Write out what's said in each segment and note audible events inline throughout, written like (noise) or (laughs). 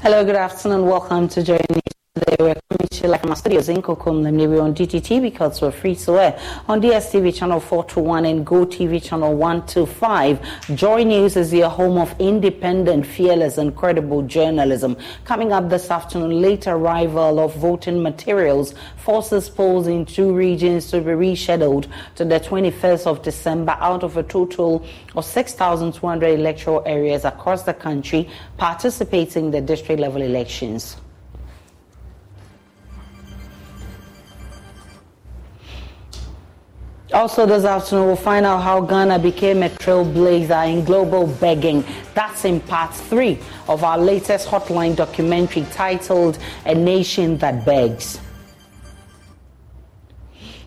Hello, good afternoon. Welcome to News. Today we're studios in Kokum, we're on DTT because we're free to air on DSTV channel 421 and Go TV channel 125. Joy News is your home of independent, fearless, and credible journalism. Coming up this afternoon, late arrival of voting materials forces polls in two regions to be rescheduled to the 21st of December out of a total of 6,200 electoral areas across the country participating in the district level elections. Also, this afternoon, we'll find out how Ghana became a trailblazer in global begging. That's in part three of our latest hotline documentary titled A Nation That Begs.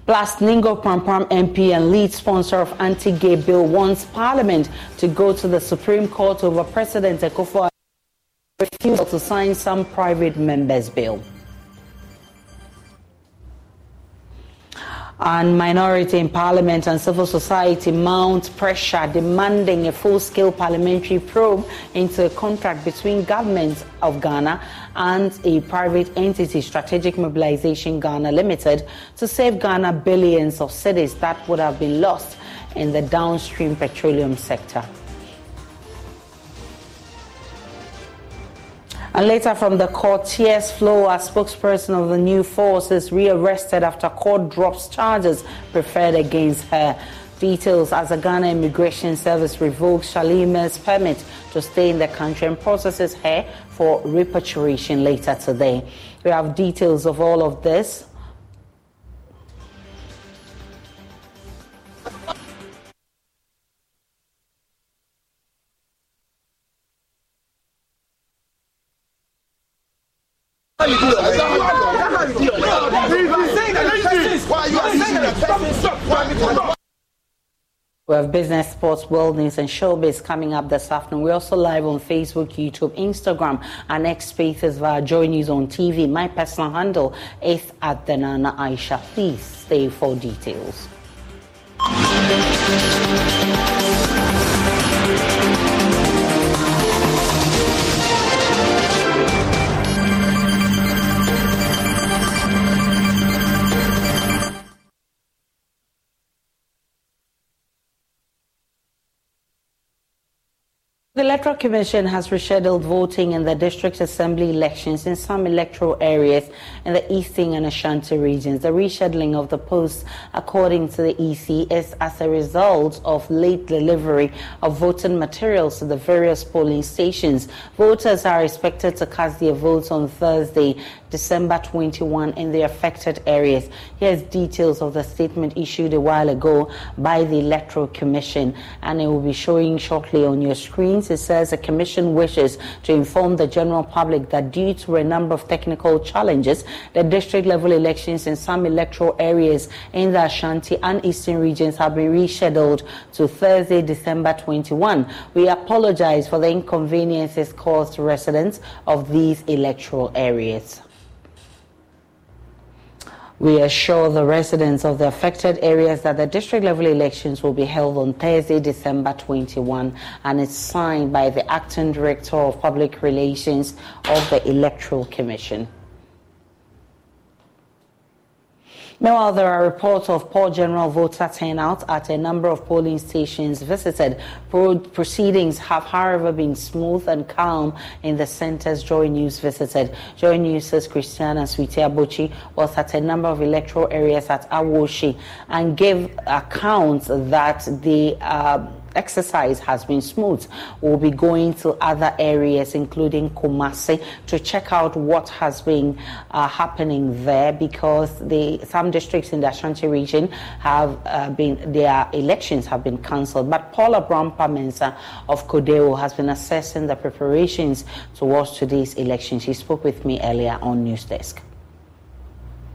Plus, Ningo Prampram MP and lead sponsor of anti-gay bill wants Parliament to go to the Supreme Court over President Akufo refusal to sign some private members' bill. And minority in parliament and civil society mount pressure demanding a full-scale parliamentary probe into a contract between government of Ghana and a private entity, Strategic Mobilization Ghana Limited, to save Ghana billions of cedis that would have been lost in the downstream petroleum sector. And later from the court. Flow, a spokesperson of the new force, is rearrested after court drops charges preferred against her. Details as the Ghana Immigration Service revokes Shalimar's permit to stay in the country and processes her for repatriation later today. We have details of all of this We have business, sports, world news, and showbiz coming up this afternoon. We're also live on Facebook, YouTube, Instagram, and X Spaces via Joy News on TV. My personal handle is at the Nana Aisha. Please stay for details. The Electoral Commission has rescheduled voting in the district assembly elections in some electoral areas in the eastern and Ashanti regions. The rescheduling of the polls, according to the EC, is as a result of late delivery of voting materials to the various polling stations. Voters are expected to cast their votes on Thursday, December 21 in the affected areas. Here's details of the statement issued a while ago by the Electoral Commission, and it will be showing shortly on your screens. It says the Commission wishes to inform the general public that due to a number of technical challenges, the district level elections in some electoral areas in the Ashanti and Eastern regions have been rescheduled to Thursday, December 21. We apologize for the inconveniences caused to residents of these electoral areas. We assure the residents of the affected areas that the district level elections will be held on Thursday, December 21, and it's signed by the acting director of public relations of the Electoral Commission. Meanwhile, there are reports of poor general voter turnout at a number of polling stations visited. Pro- proceedings have, however, been smooth and calm in the centers Joy News visited. Joy News' Christiana Sweetia Bochi was at a number of electoral areas at Awoshie and gave accounts that the uh, exercise has been smooth. We'll be going to other areas, including Kumasi, to check out what has been uh, happening there because the some districts in the Ashanti region have uh, been their elections have been cancelled. But Paula Brampa Mensa of Codeo has been assessing the preparations towards today's election. She spoke with me earlier on News Desk.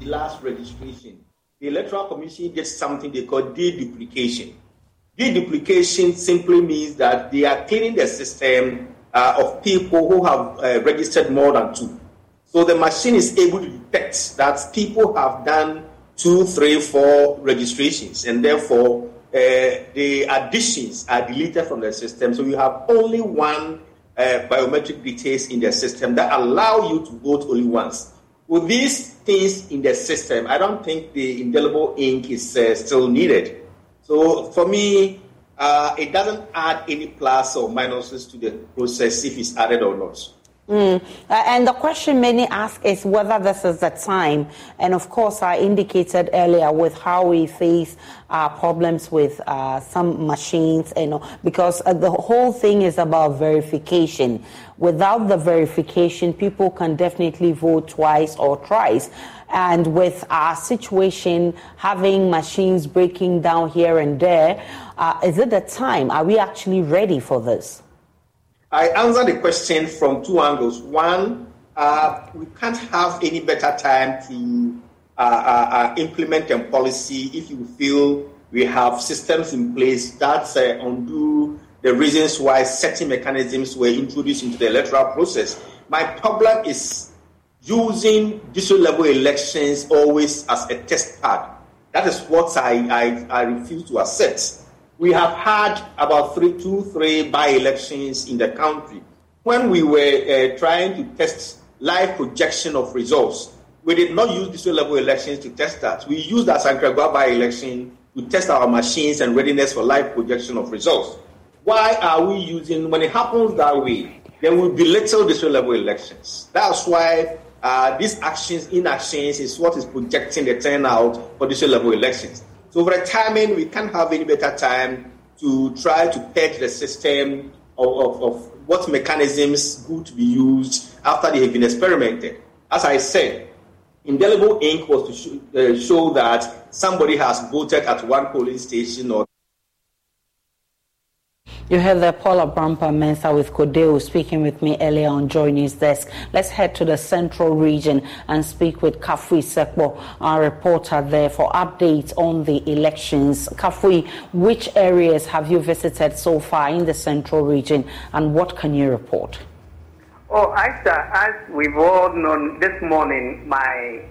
The last registration, the Electoral Commission did something they call deduplication Deduplication simply means that they are cleaning the system uh, of people who have uh, registered more than two. So the machine is able to detect that people have done two, three, four registrations, and therefore uh, the additions are deleted from the system. So you have only one uh, biometric details in the system that allow you to vote only once. With these things in the system, I don't think the indelible ink is uh, still needed. So for me, uh, it doesn't add any plus or minuses to the process if it's added or not. Mm. And the question many ask is whether this is the time. And of course, I indicated earlier with how we face uh, problems with uh, some machines, you know, because uh, the whole thing is about verification. Without the verification, people can definitely vote twice or thrice. And with our situation having machines breaking down here and there, uh, is it the time? Are we actually ready for this? I answer the question from two angles. One, uh, we can't have any better time to uh, uh, uh implement a policy if you feel we have systems in place that uh, undo the reasons why certain mechanisms were introduced into the electoral process. My problem is using district level elections always as a test pad. That is what I, I, I refuse to accept. We have had about three, two, three by elections in the country. When we were uh, trying to test live projection of results, we did not use district level elections to test that. We used our Sankragua by election to test our machines and readiness for live projection of results. Why are we using, when it happens that way, there will be little district level elections. That's why uh, these actions, inactions, is what is projecting the turnout for district level elections. So the timing, we can't have any better time to try to peg the system of, of, of what mechanisms to be used after they have been experimented. As I said, indelible ink was to show, uh, show that somebody has voted at one polling station or you heard the Paula Brampa Mensa with CODEO speaking with me earlier on Joy desk. Let's head to the central region and speak with Kafui Sekbo, our reporter there, for updates on the elections. Kafui, which areas have you visited so far in the central region and what can you report? Oh, Aisha, uh, as we've all known this morning, my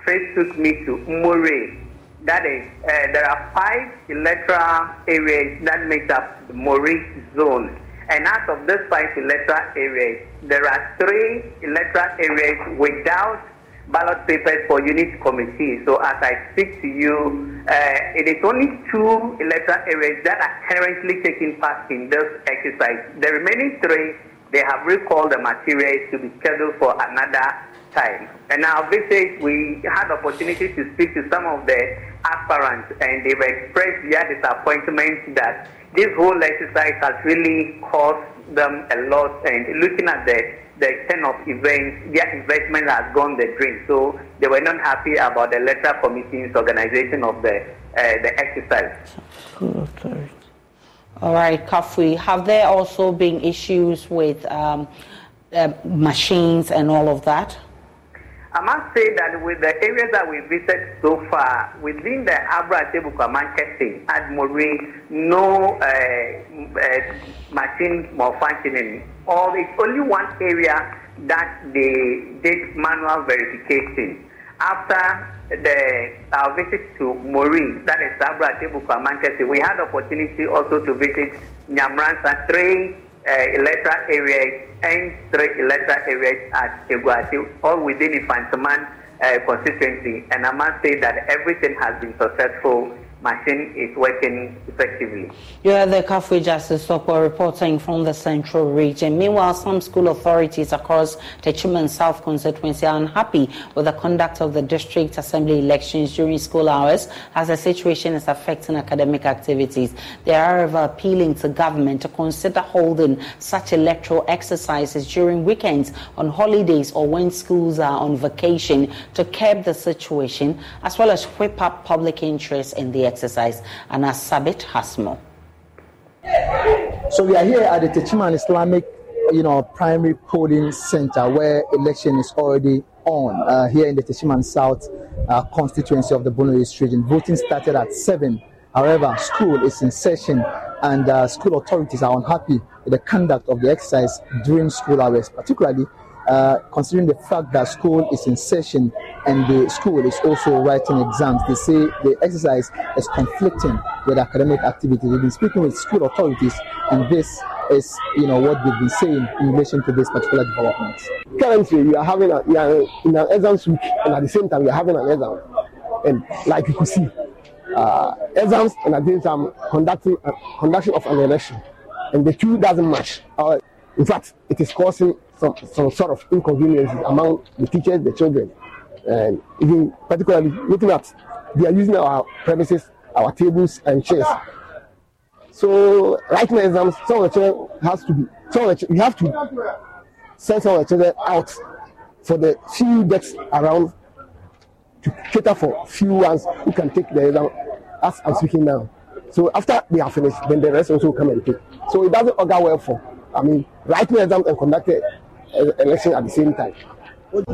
trip took me to Umure that is, uh, there are five electoral areas that make up the Maurice zone. And out of those five electoral areas, there are three electoral areas without ballot papers for unit committees. So as I speak to you, uh, it is only two electoral areas that are currently taking part in this exercise. The remaining three, they have recalled the materials to be scheduled for another time. And our visit, we had opportunity to speak to some of the aspirants, and they've expressed their disappointment that this whole exercise has really cost them a lot. And looking at the the extent of events, their investment has gone the drain. So they were not happy about the electoral committee's organization of the uh, the exercise. All right, Kafui, have there also been issues with um, uh, machines and all of that? I must say that with the areas that we visited so far, within the Abra Tebuka marketing at Mori, no uh, uh, machine malfunctioning. Or it's only one area that they did manual verification. After the our visit to Mori, that is Abra Tebuka Manchester, we had opportunity also to visit Nyamransa, three uh, electoral areas and three electoral areas at Eguati, all within the Fantaman uh, constituency. And I must say that everything has been successful machine is working effectively. You are the Kafui Justice Sokwa reporting from the central region. Meanwhile, some school authorities across Techiman South constituency are unhappy with the conduct of the district assembly elections during school hours as the situation is affecting academic activities. They are however appealing to government to consider holding such electoral exercises during weekends, on holidays, or when schools are on vacation to curb the situation as well as whip up public interest in the exercise. Anas Sabit Hasmo. So we are here at the Techiman Islamic, you know, primary polling center where election is already on uh, here in the Techiman South uh, constituency of the Bono East region. Voting started at seven. However, school is in session and uh, school authorities are unhappy with the conduct of the exercise during school hours, particularly uh, considering the fact that school is in session and the school is also writing exams. They say the exercise is conflicting with academic activities. We've been speaking with school authorities, and this is, you know, what they've been saying in relation to this particular development. Currently, we are having a, we are in an exam week, and at the same time, we are having an exam. And like you can see, uh, exams and at the same time conducting uh, conduction of an election, and the two doesn't match. Uh, in fact, it is causing some, some sort of inconveniences among the teachers, the children, and even particularly looking at they are using our premises, our tables and chairs. So writing exams, some of the children has to be, some of the, we have to send some of the children out for the few decks around to cater for few ones who can take the exam as I'm speaking now. So after they are finished, then the rest also come and take. So it doesn't augur well for, I mean, writing exams and conducting election at the same time.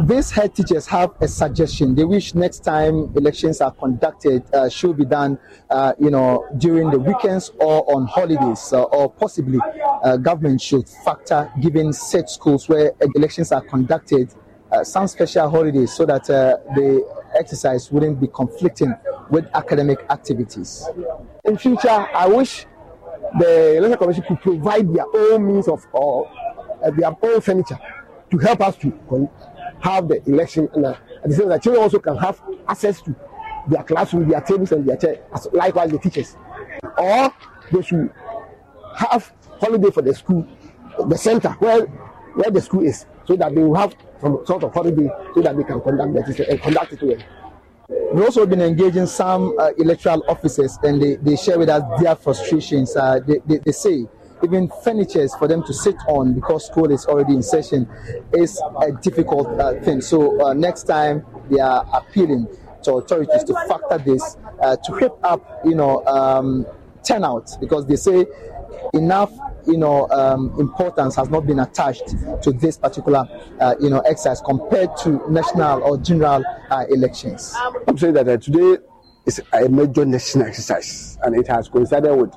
These head teachers have a suggestion. They wish next time elections are conducted uh, should be done, uh, you know, during the weekends or on holidays, uh, or possibly uh, government should factor giving set schools where elections are conducted uh, some special holidays so that uh, the exercise wouldn't be conflicting with academic activities. In future, I wish the Electoral Commission could provide their own means of or uh, their own furniture to help us to have the election. And uh, at the same time, children also can have access to their classroom, their tables, and their chairs, likewise the teachers. Or they should have holiday for the school, the center where where the school is, so that they will have some sort of holiday so that they can conduct the and conduct it well. We've also been engaging some uh, electoral officers and they, they share with us their frustrations. Uh, they, they, they, say even furniture for them to sit on because school is already in session is a difficult uh, thing. So uh, next time they are appealing to authorities to factor this uh, to keep up, you know, um, turnout because they say enough you know um, importance has not been attached to this particular uh, you know exercise compared to national or general uh, elections. I'm saying that uh, today is a major national exercise and it has coincided with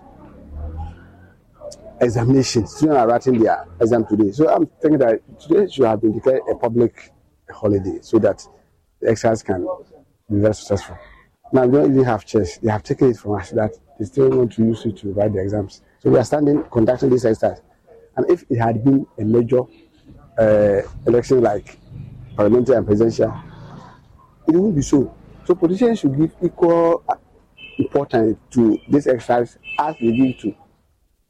examinations. Students are writing their exam today, so I'm thinking that today should have been declared a public holiday so that the exercise can be very successful. Now, we don't even have chairs; they have taken it from us that they still want to use it to write the exams. So we are standing conducting this exercise. And if it had been a major uh, election like parliamentary and presidential, it wouldn't be so. So politicians should give equal uh, importance to this exercise as they give to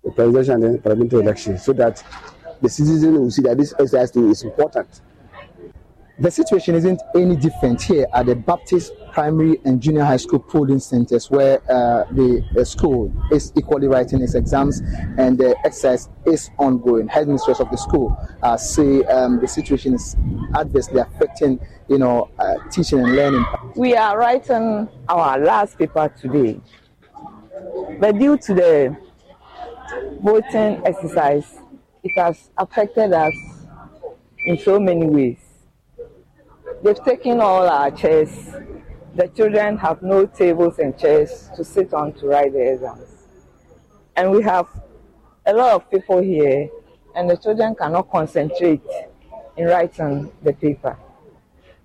the presidential and parliamentary elections, so that the citizen will see that this exercise is important. The situation isn't any different here at the Baptist primary and junior high school polling centers where uh, the, school is equally writing its exams and the exercise is ongoing. Headmistress of the school uh, say um, the situation is adversely affecting, you know, uh, teaching and learning. We are writing our last paper today, but due to the voting exercise, it has affected us in so many ways. They've taken all our chairs the children have no tables and chairs to sit on to write the exams. And we have a lot of people here, and the children cannot concentrate in writing the paper.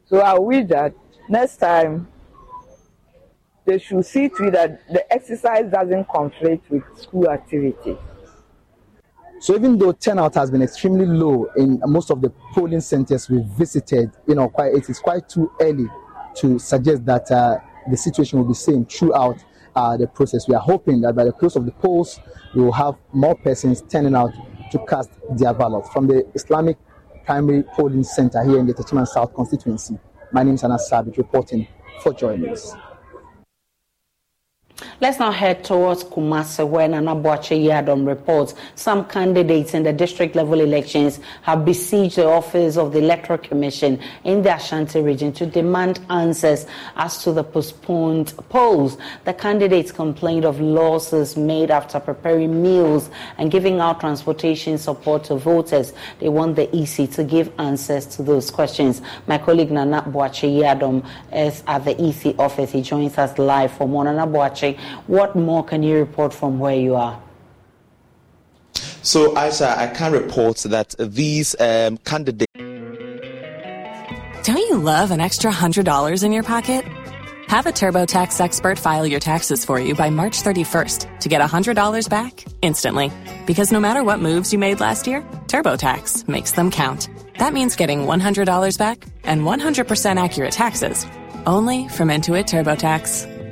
So I wish that next time they should see to it that the exercise doesn't conflict with school activities. So even though turnout has been extremely low in most of the polling centers we visited, you know, quite it is quite too early to suggest that uh, the situation will be same throughout uh, the process. We are hoping that by the close of the polls, we will have more persons turning out to cast their ballot. From the Islamic Primary Polling Center here in the Techiman South constituency, my name is Anas Sabit reporting for Joy News. Let's now head towards Kumasi, where Nana Boakye Yiadom reports some candidates in the district level elections have besieged the office of the Electoral Commission in the Ashanti region to demand answers as to the postponed polls. The candidates complained of losses made after preparing meals and giving out transportation support to voters. They want the EC to give answers to those questions. My colleague Nana Boakye Yiadom is at the EC office. He joins us live from Nana Boakye what more can you report from where you are? So, Aisha, I can report that these um, candidates. Don't you love an extra $100 in your pocket? Have a TurboTax expert file your taxes for you by March 31st to get $100 back instantly. Because no matter what moves you made last year, TurboTax makes them count. That means getting $100 back and 100% accurate taxes only from Intuit TurboTax.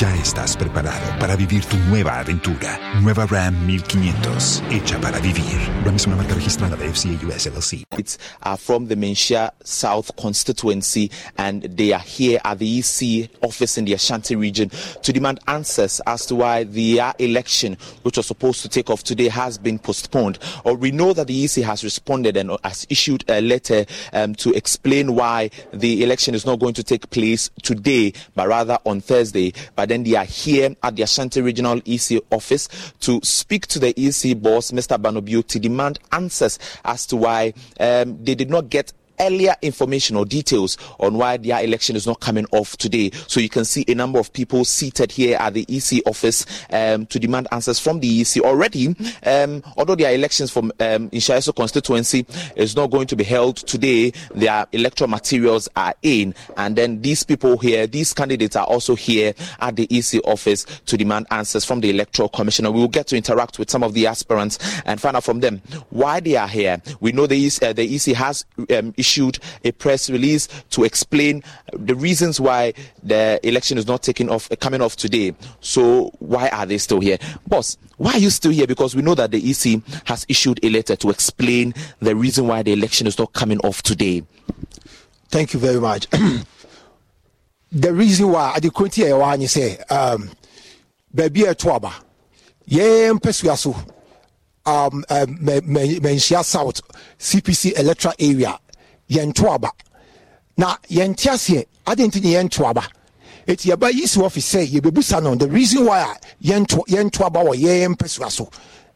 Ya estás preparado para vivir tu nueva aventura. Nueva Ram 1500, hecha para vivir. Ram es una marca registrada de FCA US LLC. It's uh, from the Manhyia South constituency, and they are here at the EC office in the Ashanti region to demand answers as to why the uh, election, which was supposed to take off today, has been postponed. Or we know that the EC has responded and has issued a letter um, to explain why the election is not going to take place today, but rather on Thursday. But then they are here at the Ashanti Regional EC office to speak to the EC boss, Mr. Banobio, to demand answers as to why um, they did not get earlier information or details on why their election is not coming off today. So you can see a number of people seated here at the EC office um, to demand answers from the EC already. Um, although their elections from um, Inshaiso constituency is not going to be held today, their electoral materials are in, and then these people here, these candidates are also here at the EC office to demand answers from the electoral commissioner. We will get to interact with some of the aspirants and find out from them why they are here. We know the EC, uh, the EC has um, issued a press release to explain the reasons why the election is not taking off, coming off today. So why are they still here, boss? Why are you still here? Because we know that the EC has issued a letter to explain the reason why the election is not coming off today. Thank you very much. (clears throat) the reason why at the currently I want to say, um, baby a twaba, yeah, so um, um, Manhyia South CPC electoral area yɛnto aba. Na yɛnte aseɛ ade nti ne yɛnto aba? Eti yɛba yisi office sɛ yɛbɛbusa no the reason why a yɛnto yɛnto aba wɔ yɛn mpɛsua so.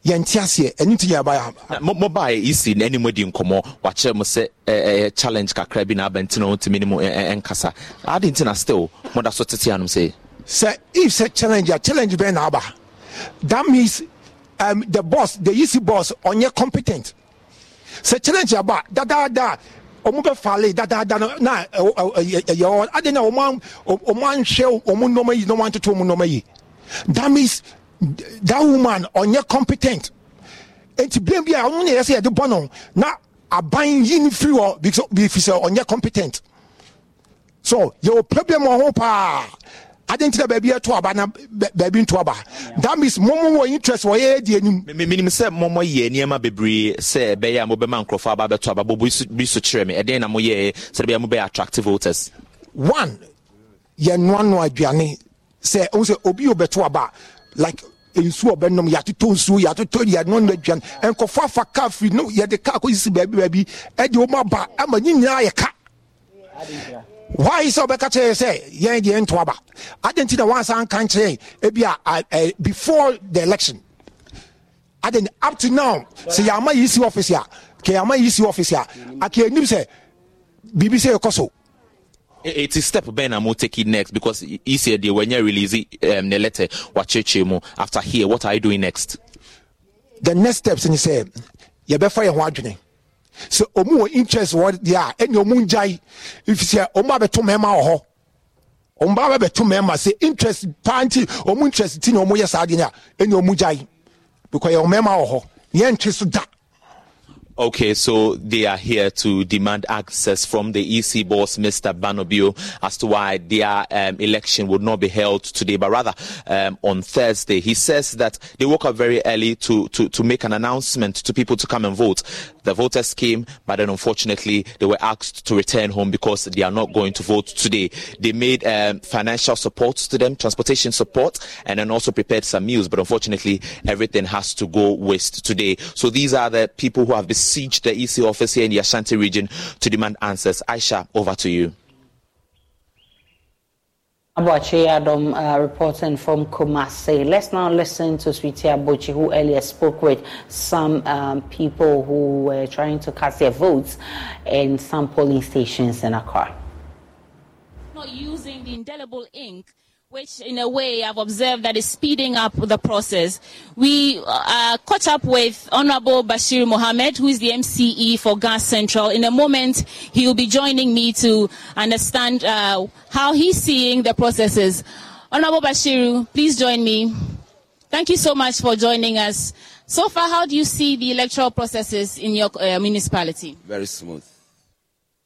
Yɛnte aseɛ ɛno nti yɛba yɛ mobaa isi n'anim adi nkɔmmɔ. Wakyerɛ mu sɛ ɛyɛ challenge kakra bi na abɛnti na ɔntumi ne mu ɛnkasa. Ade nti na still moda so tete anom sɛ? Sɛ if sɛ challenge a challenge bɛn na aba? That means um, the boss the EC boss ɔnyɛ competent. Sɛ challenge aba dadaada ɔmo bɛ faale dadaada na ɛyɛ ɔ adi na ɔmo ɔmo anhwɛ ɔmo nneɛma yi na ɔmo antoto ɔmo yi. That means that woman ɔnyɛ competent. Eti blame bi a ɔmo na yɛ sɛ yɛde bɔ no na aban yi ni firi hɔ bifi sɛ ɔnyɛ competent. So yɛwɔ problem wɔ ho paa ade nti na baabi ɛto aba na baabi nto aba. That means mɔmɔ wɔ interest wɔ yɛ di anim. menim sɛ mɔmɔ yɛ nneɛma bebree sɛ ɛbɛyɛ a mobɛma nkurɔfoɔ aba bɛto aba. Bɔbɔ bi so kyerɛ me. Ɛdeɛn na moyɛ sɛ ɛbɛyɛ mobɛyɛ attractive voters? One yɛnoanoa aduane sɛ ɔhu sɛ obi ɔbɛto aba like nsuo ɔbɛnom yɛatotɔ nsuo yɛatotɔ yɛnoano aduane. Nkɔfoɔ afa kaa firi no yɛde kaa kɔsisi baabi baabi ɛde wɔm aba ama ne nyinaa yɛ ka why sɛ ɔbɛka kyerɛ sɛ yɛn deɛ nto aba ade nti na wansa nka nkyerɛ ebi a before the election. Ade up to now sɛ yɛama yi si office a kɛ yɛama yi si office a akɛ anim sɛ biribi sɛ yɛkɔ so it is step bɛn na mo take it next because easier deɛ wɔnyɛ release um, ne letter wakyerɛkyerɛ mu after here. What are you doing next? The next steps ni sɛ yɛbɛfa yɛn ho adwene sɛ ɔmu wɔ interest wɔ deɛ a ɛne ɔmu ngyae ɛfisɛ ɔmu abɛto mmarima wɔ hɔ ɔmu ba bɛbɛto mmarima sɛ interest paa nti ɔmu interest ti na ɔmu yɛ saa deɛ ɛne ɔmu gyae because yɛ wɔ hɔ yɛntwe so da Okay, so they are here to demand access from the EC boss, Mr. Banobio, as to why their um, election would not be held today, but rather um, on Thursday. He says that they woke up very early to, to, to make an announcement to people to come and vote. The voters came, but then unfortunately they were asked to return home because they are not going to vote today. They made um, financial support to them, transportation support, and then also prepared some meals, but unfortunately everything has to go waste today. So these are the people who have besieged the EC office here in the Ashanti region to demand answers. Aisha, over to you. Boakye Yiadom uh, reporting from Kumasi. Let's now listen to Sweetie Abuchi, who earlier spoke with some um, people who were trying to cast their votes in some polling stations in Accra. Not using the indelible ink which in a way I've observed that is speeding up the process. We uh, caught up with Honorable Bashir Mohammed, who is the MCE for Ga Central. In a moment, he will be joining me to understand uh, how he's seeing the processes. Honorable Bashir, please join me. Thank you so much for joining us. So far, how do you see the electoral processes in your uh, municipality? Very smooth.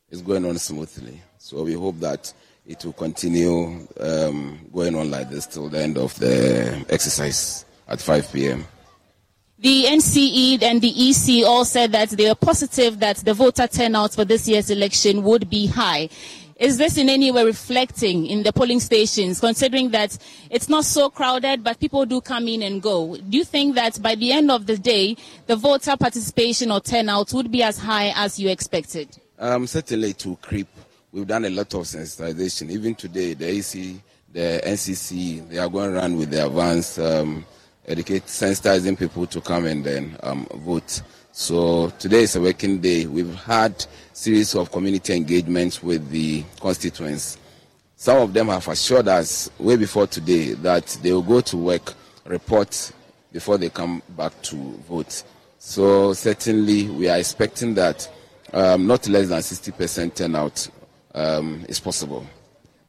It's going on smoothly. So we hope that it will continue um, going on like this till the end of the exercise at 5 p.m. The NCCE and the EC all said that they are positive that the voter turnout for this year's election would be high. Is this in any way reflecting in the polling stations, considering that it's not so crowded, but people do come in and go? Do you think that by the end of the day, the voter participation or turnout would be as high as you expected? Um, certainly to creep We've done a lot of sensitization. Even today, the AC, the NCCE, they are going around with their advanced um, educate, sensitizing people to come and then um, vote. So today is a working day. We've had series of community engagements with the constituents. Some of them have assured us way before today that they will go to work, report before they come back to vote. So certainly we are expecting that um, not less than 60% turnout um, is possible.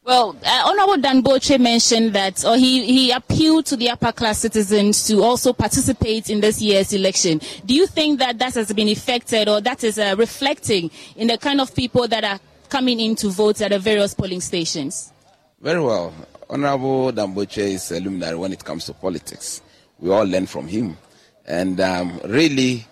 Well, uh, Honorable Dan Botwe mentioned that, or he, he appealed to the upper class citizens to also participate in this year's election. Do you think that that has been affected or that is uh, reflecting in the kind of people that are coming in to vote at the various polling stations? Very well. Honorable Dan Botwe is a luminary when it comes to politics. We all learn from him. And um, really,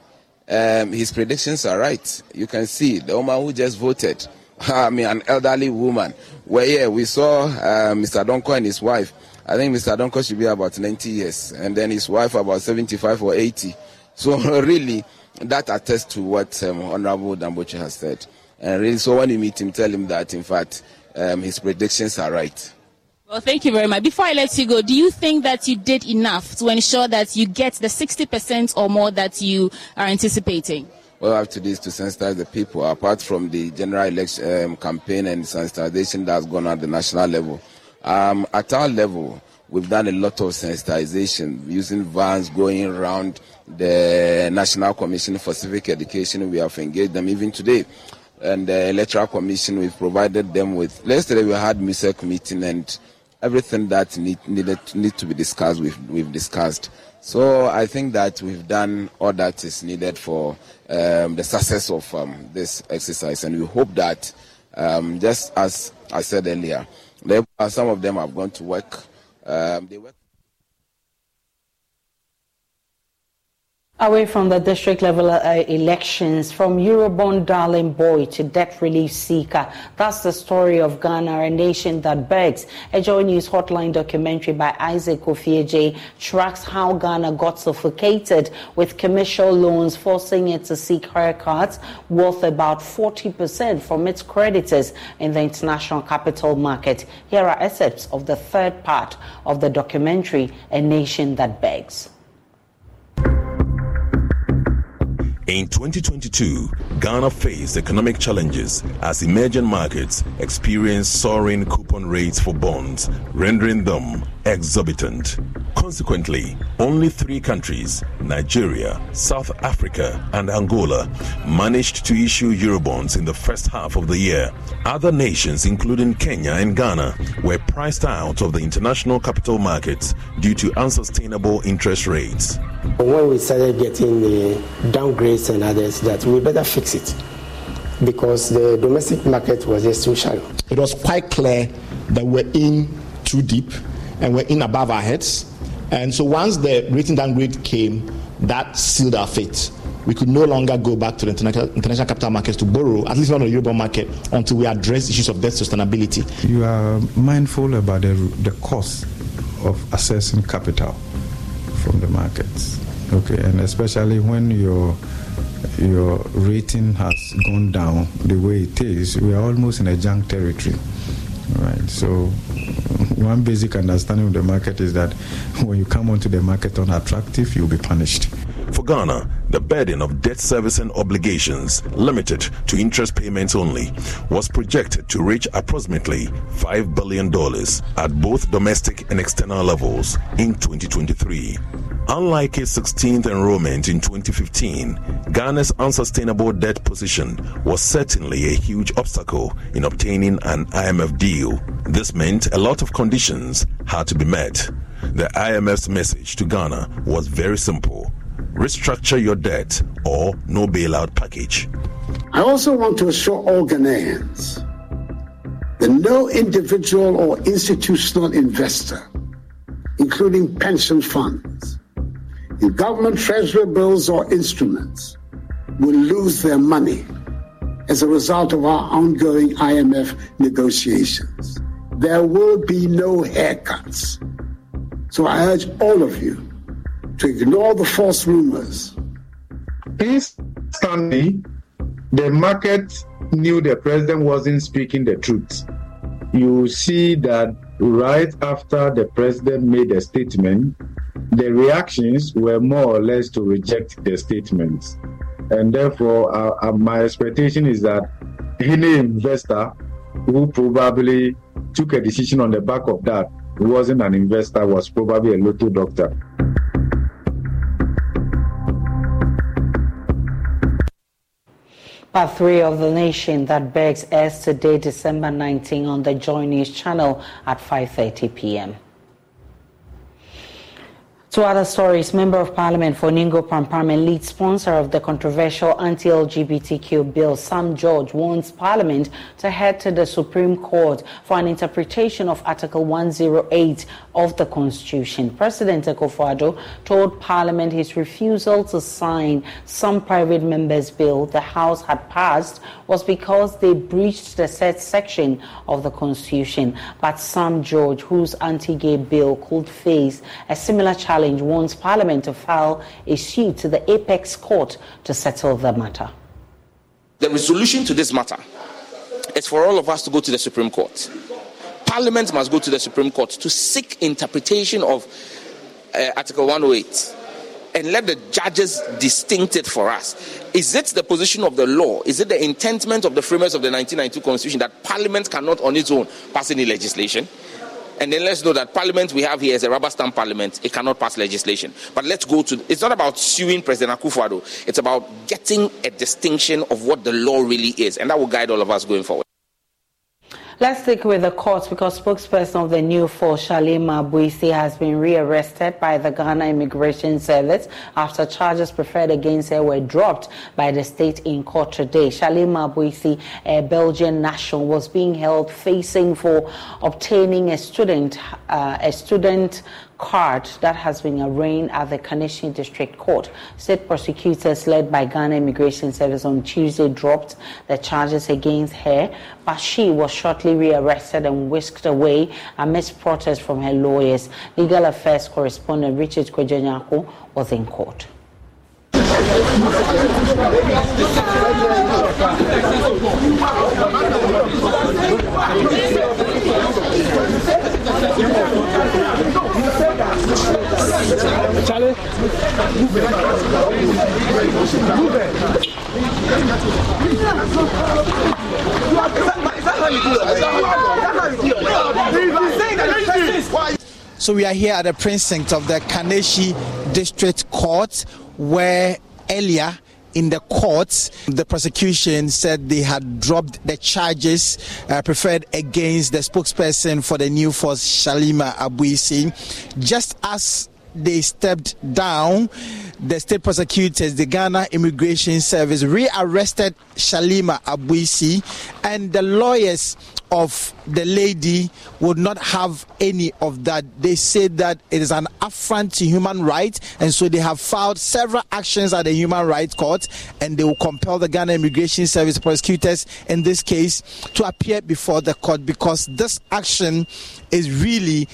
um, his predictions are right. You can see the woman who just voted (laughs) I mean, an elderly woman. Where yeah, we saw uh, Mr. Donko and his wife. I think Mr. Donko should be about 90 years, and then his wife about 75 or 80. So (laughs) really, that attests to what um, Honorable Dan Botwe has said. And really, so when you meet him, tell him that in fact um, his predictions are right. Well, thank you very much. Before I let you go, do you think that you did enough to ensure that you get the 60% or more that you are anticipating? What we have to do is to sensitize the people, apart from the general election um, campaign and sensitization that's gone on at the national level. Um, at our level, we've done a lot of sensitization using vans going around the National Commission for Civic Education. We have engaged them even today. And the Electoral Commission, we've provided them with. Yesterday we had MUSEC meeting and everything that need, needed need to be discussed, we've, we've discussed. So I think that we've done all that is needed for um, the success of um, this exercise, and we hope that, um, just as I said earlier, some of them have gone to work. Um, they work Away from the district level uh, elections, from Eurobond darling boy to debt relief seeker. That's the story of Ghana, a nation that begs. A Joy News hotline documentary by Isaac Ofieje tracks how Ghana got suffocated with commercial loans, forcing it to seek haircuts worth about 40% from its creditors in the international capital market. Here are excerpts of the third part of the documentary, A Nation That Begs. In 2022, Ghana faced economic challenges as emerging markets experienced soaring coupon rates for bonds, rendering them exorbitant. Consequently, only three countries, Nigeria, South Africa, and Angola, managed to issue Eurobonds in the first half of the year. Other nations, including Kenya and Ghana, were priced out of the international capital markets due to unsustainable interest rates. When we started getting the downgrades and others, that we better fix it because the domestic market was just too shallow. It was quite clear that we're in too deep and we're in above our heads. And so once the rating downgrade came, that sealed our fate. We could no longer go back to the international, international capital markets to borrow, at least not on the Eurobond market, until we address issues of debt sustainability. You are mindful about the, the cost of accessing capital from the markets. Okay, and especially when your your rating has gone down the way it is, we are almost in a junk territory. Right. So one basic understanding of the market is that (laughs) when you come onto the market unattractive, you'll be punished. For Ghana, the burden of debt servicing obligations, limited to interest payments only, was projected to reach approximately $5 billion at both domestic and external levels in 2023. Unlike its 16th enrollment in 2015, Ghana's unsustainable debt position was certainly a huge obstacle in obtaining an IMF deal. This meant a lot of conditions had to be met. The IMF's message to Ghana was very simple restructure your debt or no bailout package. I also want to assure all Ghanaians that no individual or institutional investor, including pension funds, in government treasury bills or instruments, will lose their money as a result of our ongoing IMF negotiations. There will be no haircuts. So I urge all of you to ignore the false rumors. Instantly, the market knew the president wasn't speaking the truth. You see that right after the president made a statement, the reactions were more or less to reject the statements. And therefore, uh, uh, my expectation is that any investor who probably took a decision on the back of that wasn't an investor, was probably a little doctor. Part 3 of the nation that begs airs today, December 19 on the Joy News channel at 5.30 p.m. To other stories, Member of Parliament for Ningo Prampram and lead sponsor of the controversial anti-LGBTQ bill, Sam George, wants Parliament to head to the Supreme Court for an interpretation of Article 108 of the Constitution. President Akufo-Addo told Parliament his refusal to sign some private members' bill the House had passed was because they breached the said section of the Constitution. But Sam George, whose anti-gay bill could face a similar challenge challenge wants Parliament to file a suit to the apex court to settle the matter. The resolution to this matter is for all of us to go to the Supreme Court. Parliament must go to the Supreme Court to seek interpretation of uh, Article 108 and let the judges distinct it for us. Is it the position of the law? Is it the intentment of the framers of the 1992 Constitution that Parliament cannot on its own pass any legislation? And then let's know that parliament we have here is a rubber stamp parliament. It cannot pass legislation. But let's go to, it's not about suing President Akufo-Addo. It's about getting a distinction of what the law really is. And that will guide all of us going forward. Let's stick with the courts because spokesperson of the new force, Shalimar Abbiusi, has been rearrested by the Ghana Immigration Service after charges preferred against her were dropped by the state in court today. Shalimar Abbiusi, a Belgian national, was being held facing for obtaining a student, uh, a student card that has been arraigned at the Kaneshie District Court. State prosecutors led by Ghana Immigration Service on Tuesday dropped the charges against her, but she was shortly rearrested and whisked away amidst protests from her lawyers. Legal Affairs correspondent Richard Kwadwo Nyarko was in court. So we are here at the precinct of the Kaneshie District Court where earlier in the courts, the prosecution said they had dropped the charges uh, preferred against the spokesperson for the new force, Shalimar Abbiusi, just as they stepped down, the state prosecutors, the Ghana Immigration Service, rearrested Shalimar Abbiusi, and the lawyers of the lady would not have any of that. They said that it is an affront to human rights, and so they have filed several actions at the Human Rights Court, and they will compel the Ghana Immigration Service prosecutors in this case to appear before the court because this action is really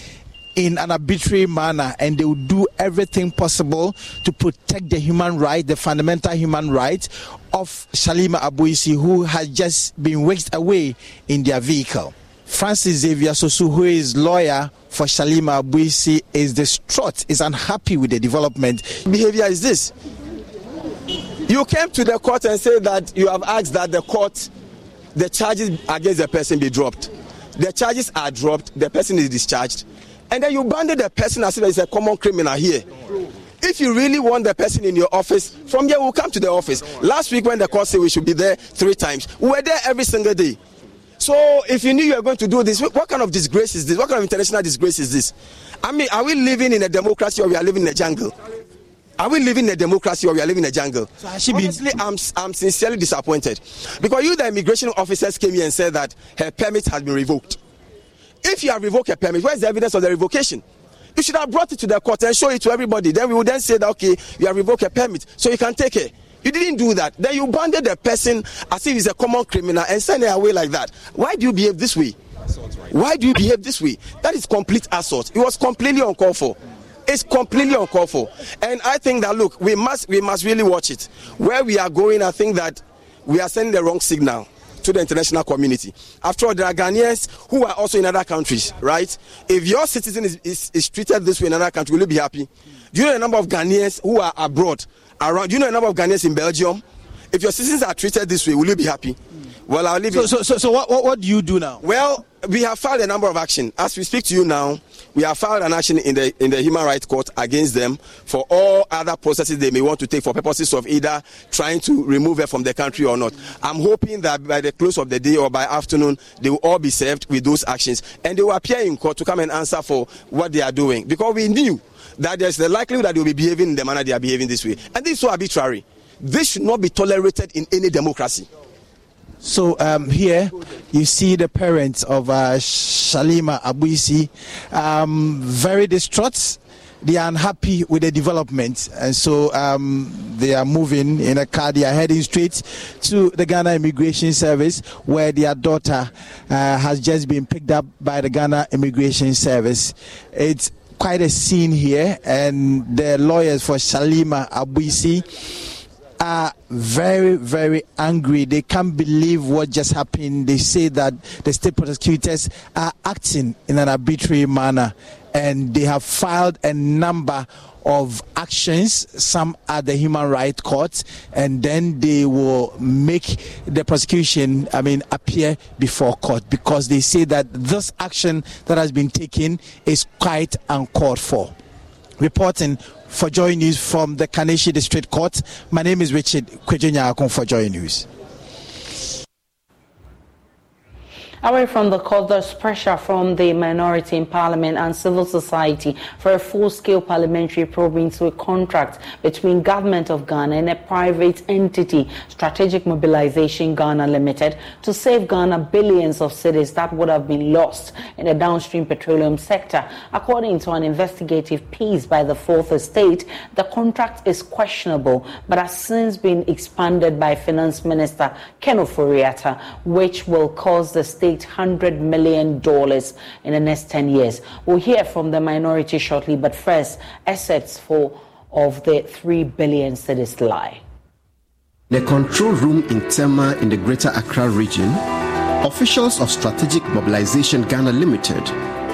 in an arbitrary manner and they will do everything possible to protect the human right, the fundamental human right of Shalimar Abbiusi, who has just been whisked away in their vehicle. Francis Xavier Sosu, who is lawyer for Shalimar Abbiusi, is distraught, is unhappy with the development. Behavior is this. You came to the court and said that you have asked that the court, the charges against the person be dropped. The charges are dropped, the person is discharged, and then you banded the person as if he's a common criminal here. If you really want the person in your office, from here we'll come to the office. Last week when the court said we should be there three times, we were there every single day. So if you knew you were going to do this, what kind of disgrace is this? What kind of international disgrace is this? I mean, are we living in a democracy or we are living in a jungle? Are we living in a democracy or we are living in a jungle? So Honestly, I'm, I'm sincerely disappointed. Because you, the immigration officers, came here and said that her permit has been revoked. If you have revoked a permit, where's the evidence of the revocation? You should have brought it to the court and show it to everybody. Then we would then say that, okay, you have revoked a permit, so you can take it. You didn't do that. Then you banded the person as if he's a common criminal and send her away like that. Why do you behave this way? Why do you behave this way? That is complete assault. It was completely uncalled for. It's completely uncalled for. And I think that look, we must we must really watch it. Where we are going, I think that we are sending the wrong signal to the international community. After all, there are Ghanaians who are also in other countries, right? If your citizen is, is, is treated this way in another country, will you be happy? Do you know the number of Ghanaians who are abroad? Around, do you know the number of Ghanaians in Belgium? If your citizens are treated this way, will you be happy? Well, I'll leave so, it. So, so, so what, what, what do you do now? Well, we have filed a number of action. As we speak to you now, we have filed an action in the in the Human Rights Court against them for all other processes they may want to take for purposes of either trying to remove her from the country or not. I'm hoping that by the close of the day or by afternoon, they will all be served with those actions and they will appear in court to come and answer for what they are doing because we knew that there's the likelihood that they will be behaving in the manner they are behaving this way. And this is so arbitrary. This should not be tolerated in any democracy. So um, here you see the parents of uh, Shalimar Abbiusi um, very distraught. They are unhappy with the development, and so um, they are moving in a car. They are heading straight to the Ghana Immigration Service, where their daughter uh, has just been picked up by the Ghana Immigration Service. It's quite a scene here, and the lawyers for Shalimar Abbiusi are very, very angry. They can't believe what just happened. They say that the state prosecutors are acting in an arbitrary manner and they have filed a number of actions, some at the Human Rights Court, and then they will make the prosecution, I mean, appear before court because they say that this action that has been taken is quite uncalled for. Reporting for Joy News from the Kaneshie District Court. My name is Richard Kwadwo Nyarko for Joy News. Away from the court, there's pressure from the minority in parliament and civil society for a full-scale parliamentary probe into a contract between government of Ghana and a private entity, Strategic Mobilization Ghana Limited, to save Ghana billions of cedis that would have been lost in the downstream petroleum sector. According to an investigative piece by the Fourth Estate, the contract is questionable, but has since been expanded by Finance Minister Ken Ofori-Atta, which will cause the state $800 million in the next 10 years. We'll hear from the minority shortly, but first, assets for of the 3 billion cedis lie. The control room in Tema in the Greater Accra region, officials of Strategic Mobilization Ghana Limited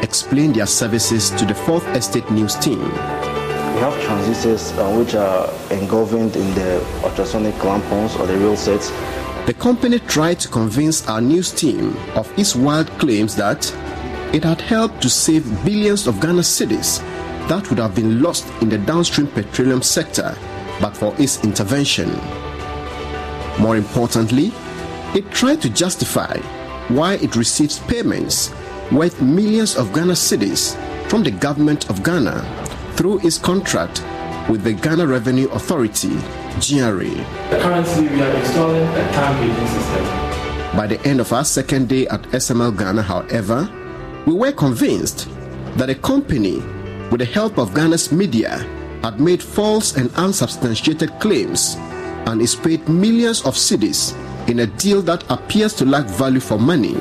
explained their services to the Fourth Estate News team. We have transistors uh, which are engulfed in the ultrasonic clampons or the real sets the company tried to convince our news team of its wild claims that it had helped to save billions of Ghana cedis that would have been lost in the downstream petroleum sector but for its intervention. More importantly, it tried to justify why it receives payments worth millions of Ghana cedis from the government of Ghana through its contract with the Ghana Revenue Authority Currently, we are installing a tank gauging system. By the end of our second day at SML Ghana, however, we were convinced that a company, with the help of Ghana's media, had made false and unsubstantiated claims and is paid millions of cedis in a deal that appears to lack value for money.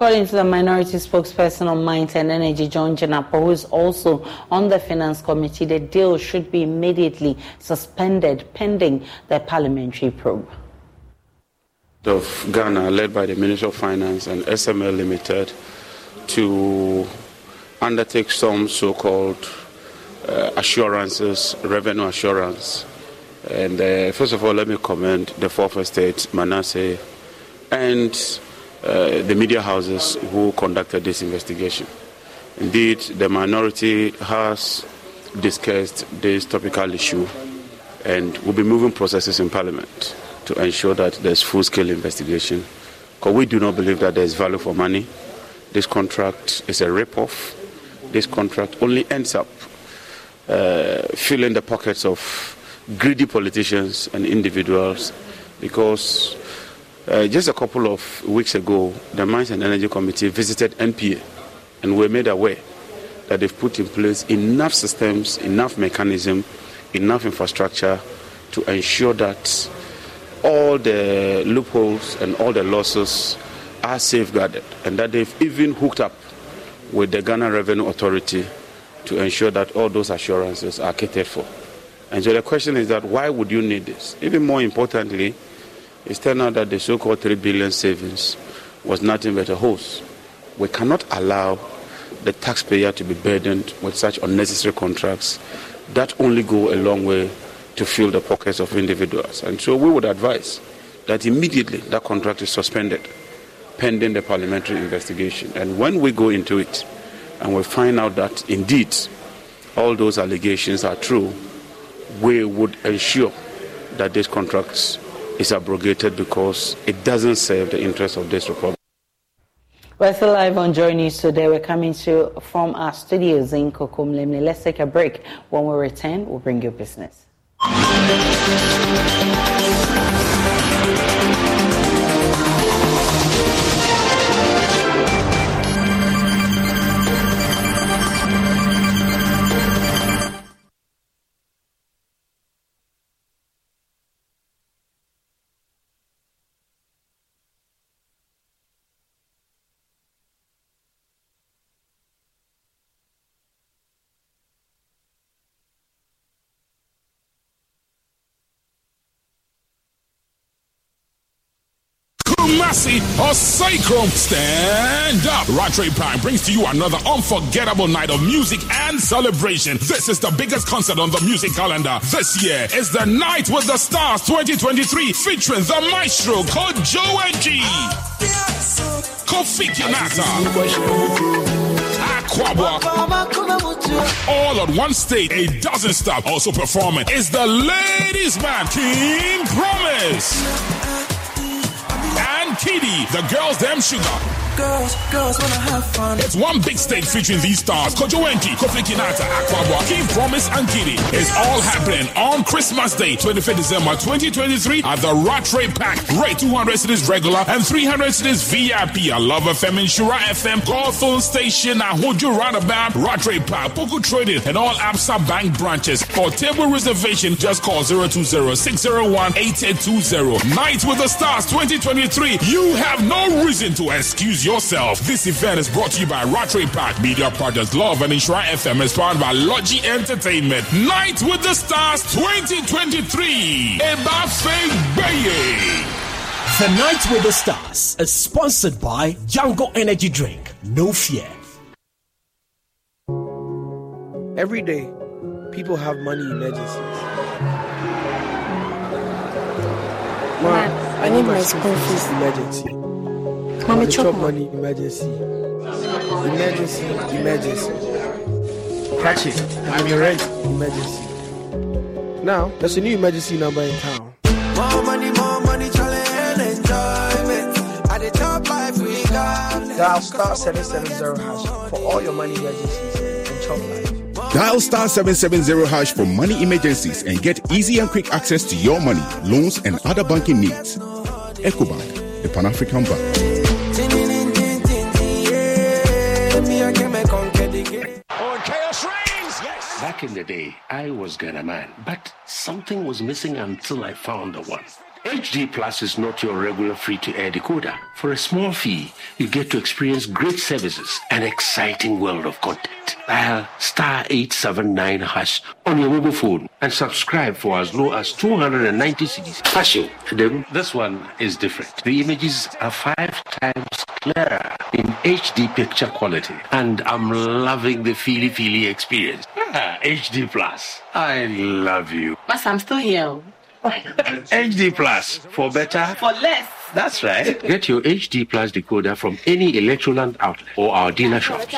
According to the minority spokesperson on Mines and Energy, John Jinapor, who is also on the Finance Committee, the deal should be immediately suspended pending the parliamentary probe. Of Ghana, led by the Minister of Finance and SML Limited, to undertake some so called uh, assurances, revenue assurance. And uh, first of all, let me commend the fourth estate, Manasseh, and uh, the media houses who conducted this investigation. Indeed, the minority has discussed this topical issue and will be moving processes in Parliament to ensure that there's full scale investigation. Because we do not believe that there's value for money. This contract is a rip off. This contract only ends up uh, filling the pockets of greedy politicians and individuals because uh, just a couple of weeks ago, the Mines and Energy Committee visited NPA and were made aware that they've put in place enough systems, enough mechanism, enough infrastructure to ensure that all the loopholes and all the losses are safeguarded and that they've even hooked up with the Ghana Revenue Authority to ensure that all those assurances are catered for. And so the question is that why would you need this? Even more importantly, it's turned out that the so-called 3 billion savings was nothing but a hoax. We cannot allow the taxpayer to be burdened with such unnecessary contracts that only go a long way to fill the pockets of individuals. And so we would advise that immediately that contract is suspended pending the parliamentary investigation. And when we go into it and we find out that indeed all those allegations are true, we would ensure that these contracts is abrogated because it doesn't serve the interests of this republic. We're still live on Joy News today. We're coming to from our studios in Kokomlemle. Let's take a break. When we return, we'll bring you business. Kumasi or Sacrum. Stand up. Rattray Prime brings to you another unforgettable night of music and celebration. This is the biggest concert on the music calendar. This year is the Night with the Stars 2023 featuring the maestro Joe G. Kofi Kinata. All on one stage, a dozen stop. Also performing is the ladies man, King Promise. KiDi, the girls them sugar. Girls, girls wanna have fun. It's one big stage featuring these stars: Kojo Antwi, Kofi Kinata, Akwaboah, King Promise, and KiDi. It's all happening on Christmas Day, 25th December 2023 at the Rattray Park. Rate 200 cities regular and 300 cities VIP. I love FM Insura FM, call phone station, Ahodwo Roundabout, Rattray Park, Poku Trading, and all ABSA Bank branches. For table reservation, just call 020-601-8820. Night with the Stars 2023. You have no reason to excuse yourself. This event is brought to you by Rattray Park, Media Projects Love, and Insura FM is powered by Logi Entertainment. Night with the Stars 2023. Ebafe Baye. The Night with the Stars is sponsored by Django Energy Drink. No fear. Every day, people have money emergencies. Ma, I need my school fees. Emergency. Mommy, the chop chop money. money emergency. Emergency, emergency. Catch it. I'm your rent emergency. Now, there's a new emergency number in town. More money, more money, challenge and enjoyment. At the top life we got. Dial star 770 hash for all your money emergencies and chop life. Dial star 770 hash for money emergencies and get easy and quick access to your money, loans, and other banking needs. EcoBank, the Pan African Bank. Back in the day, I was Ghana man, but something was missing until I found the one. HD Plus is not your regular free to air decoder. For a small fee, you get to experience great services and exciting world of content. Dial star 879 hash on your mobile phone and subscribe for as low as 290 cedis. Passion. This one is different. The images are five times clearer in HD picture quality, and I'm loving the feely feely experience. Ah, HD Plus. I love you. But I'm still here. HD Plus for better. For less. That's right. Get your HD Plus decoder from any Electroland outlet or our dealer shops.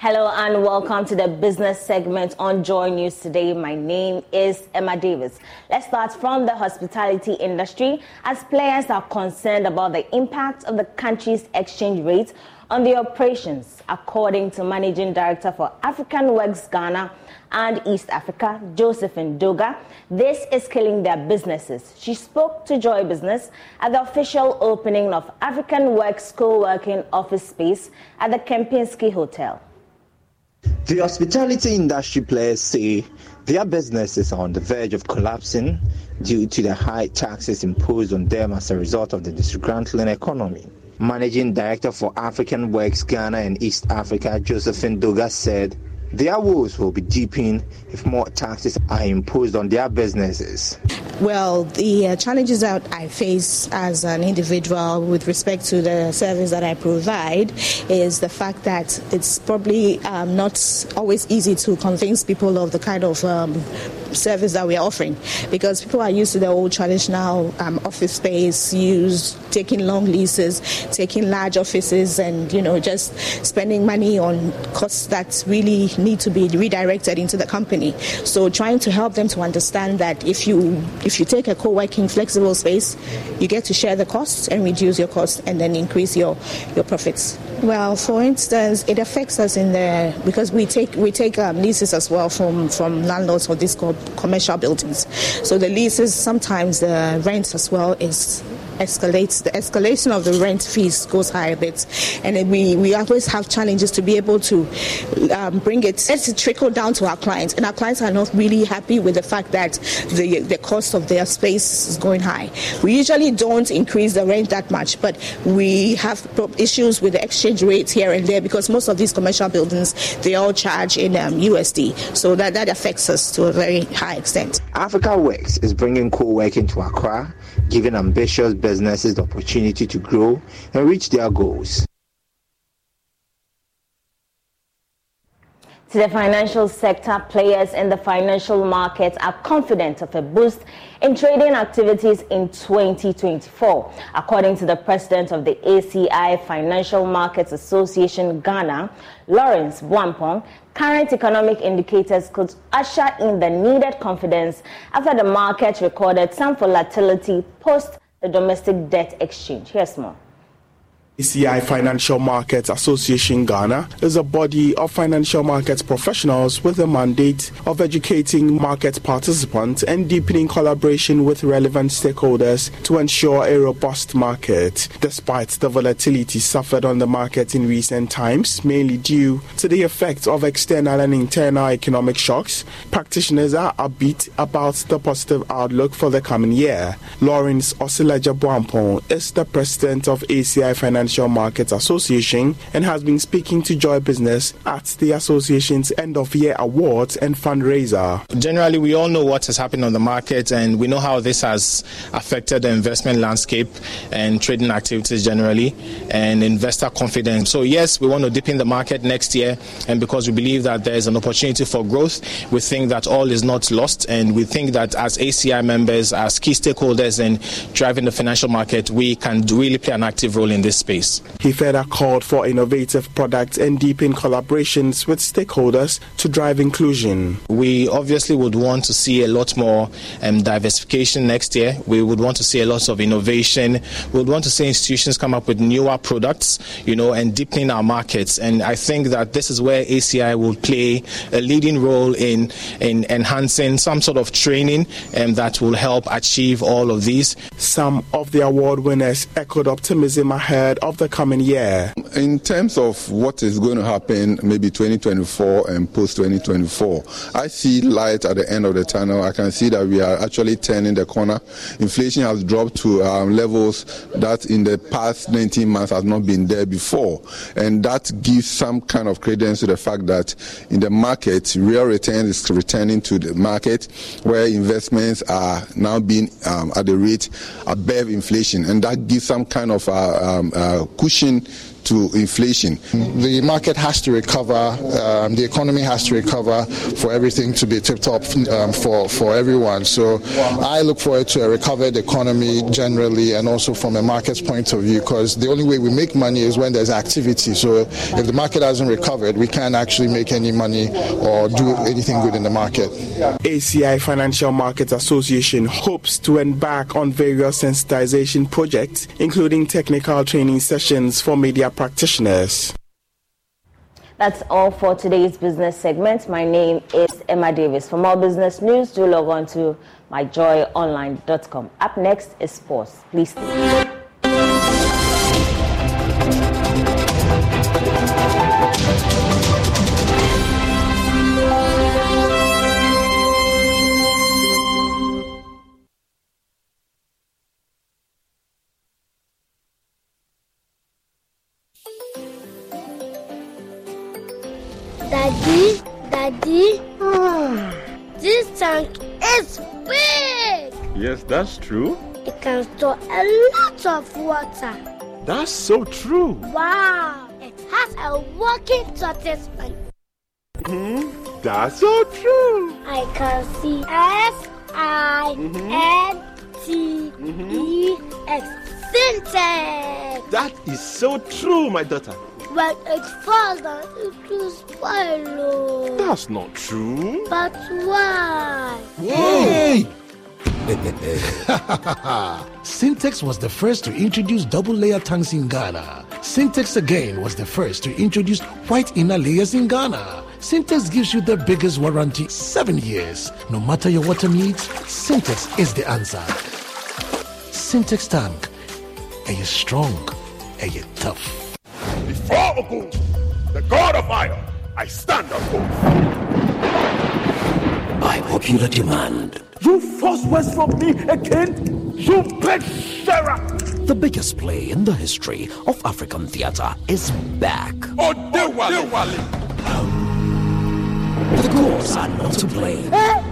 Hello and welcome to the business segment on Joy News today. My name is Emma Davis. Let's start from the hospitality industry as players are concerned about the impact of the country's exchange rate on the operations, according to Managing Director for Africa Works Ghana and East Africa, Josephine Doga. This is killing their businesses. She spoke to Joy Business at the official opening of Africa Works co-working office space at the Kempinski Hotel. The hospitality industry players say their business is on the verge of collapsing due to the high taxes imposed on them as a result of the disgruntling economy. Managing Director for Africa Works Ghana and East Africa, Josephine Doga, said their woes will be deepened if more taxes are imposed on their businesses. Well, the uh, challenges that I face as an individual with respect to the service that I provide is the fact that it's probably um, not always easy to convince people of the kind of um, service that we are offering because people are used to the old traditional um, office space, use taking long leases, taking large offices, and you know just spending money on costs that really need to be redirected into the company. So trying to help them to understand that if you if you take a co-working flexible space, you get to share the costs and reduce your costs and then increase your your profits. Well, for instance, it affects us in the because we take we take um, leases as well from from landlords for these commercial buildings. So the leases sometimes the rents as well is escalates. The escalation of the rent fees goes high a bit, and we, we always have challenges to be able to um, bring it, it trickle down to our clients. And our clients are not really happy with the fact that the, the cost of their space is going high. We usually don't increase the rent that much, but we have issues with the exchange rates here and there because most of these commercial buildings, they all charge in um, USD. So that, that affects us to a very high extent. Africa Works is bringing co-working to Accra, giving ambitious businesses the opportunity to grow and reach their goals. To the financial sector, players in the financial markets are confident of a boost in trading activities in 2024. According to the president of the ACI Financial Markets Association Ghana, Lawrence Bwampong, current economic indicators could usher in the needed confidence after the market recorded some volatility post the domestic debt exchange. Here's more. ACI Financial Markets Association Ghana is a body of financial markets professionals with the mandate of educating market participants and deepening collaboration with relevant stakeholders to ensure a robust market. Despite the volatility suffered on the market in recent times, mainly due to the effects of external and internal economic shocks, practitioners are upbeat about the positive outlook for the coming year. Lawrence Osilaja is the president of ACI Financial Financial Markets Association and has been speaking to Joy Business at the association's end of year awards and fundraiser. Generally, we all know what has happened on the market and we know how this has affected the investment landscape and trading activities generally and investor confidence. So, yes, we want to deepen the market next year, and because we believe that there is an opportunity for growth, we think that all is not lost, and we think that as ACI members, as key stakeholders in driving the financial market, we can really play an active role in this space. Place. He further called for innovative products and deepen collaborations with stakeholders to drive inclusion. We obviously would want to see a lot more um, diversification next year. We would want to see a lot of innovation. We would want to see institutions come up with newer products, you know, and deepening our markets. And I think that this is where ACI will play a leading role in, in enhancing some sort of training um, that will help achieve all of these. Some of the award winners echoed optimism ahead of the coming year. In terms of what is going to happen, maybe 2024 and post 2024, I see light at the end of the tunnel. I can see that we are actually turning the corner. Inflation has dropped to um, levels that in the past 19 months has not been there before, and that gives some kind of credence to the fact that in the market, real return is returning to the market, where investments are now being um, at the rate above inflation, and that gives some kind of uh, um, uh, Uh, kushin to inflation. The market has to recover, um, the economy has to recover for everything to be tip top um, for, for everyone. So I look forward to a recovered economy generally and also from a market's point of view because the only way we make money is when there's activity. So if the market hasn't recovered, we can't actually make any money or do anything good in the market. ACI Financial Markets Association hopes to embark on various sensitization projects, including technical training sessions for media practitioners. That's all for today's business segment. My name is Emma Davis. For more business news, do log on to myjoyonline.com. Up next is sports. Please stay. Can store a lot of water. That's so true. Wow, it has a working tortoise. Hmm, that's so true. I can see S I N T E X Sintex. That is so true, my daughter. When it falls down, it will spoil. That's not true. But why? Hey! (laughs) Sintex was the first to introduce double layer tanks in Ghana. Sintex again was the first to introduce white inner layers in Ghana. Sintex gives you the biggest warranty, seven years. No matter your water needs, Sintex is the answer. Sintex tank. Are you strong? Are you tough? Before Ogun, the god of fire, I stand up By popular demand. You force words from me again? You big Sarah! The biggest play in the history of African theatre is back. Odewale. The gods are not to blame. Eh?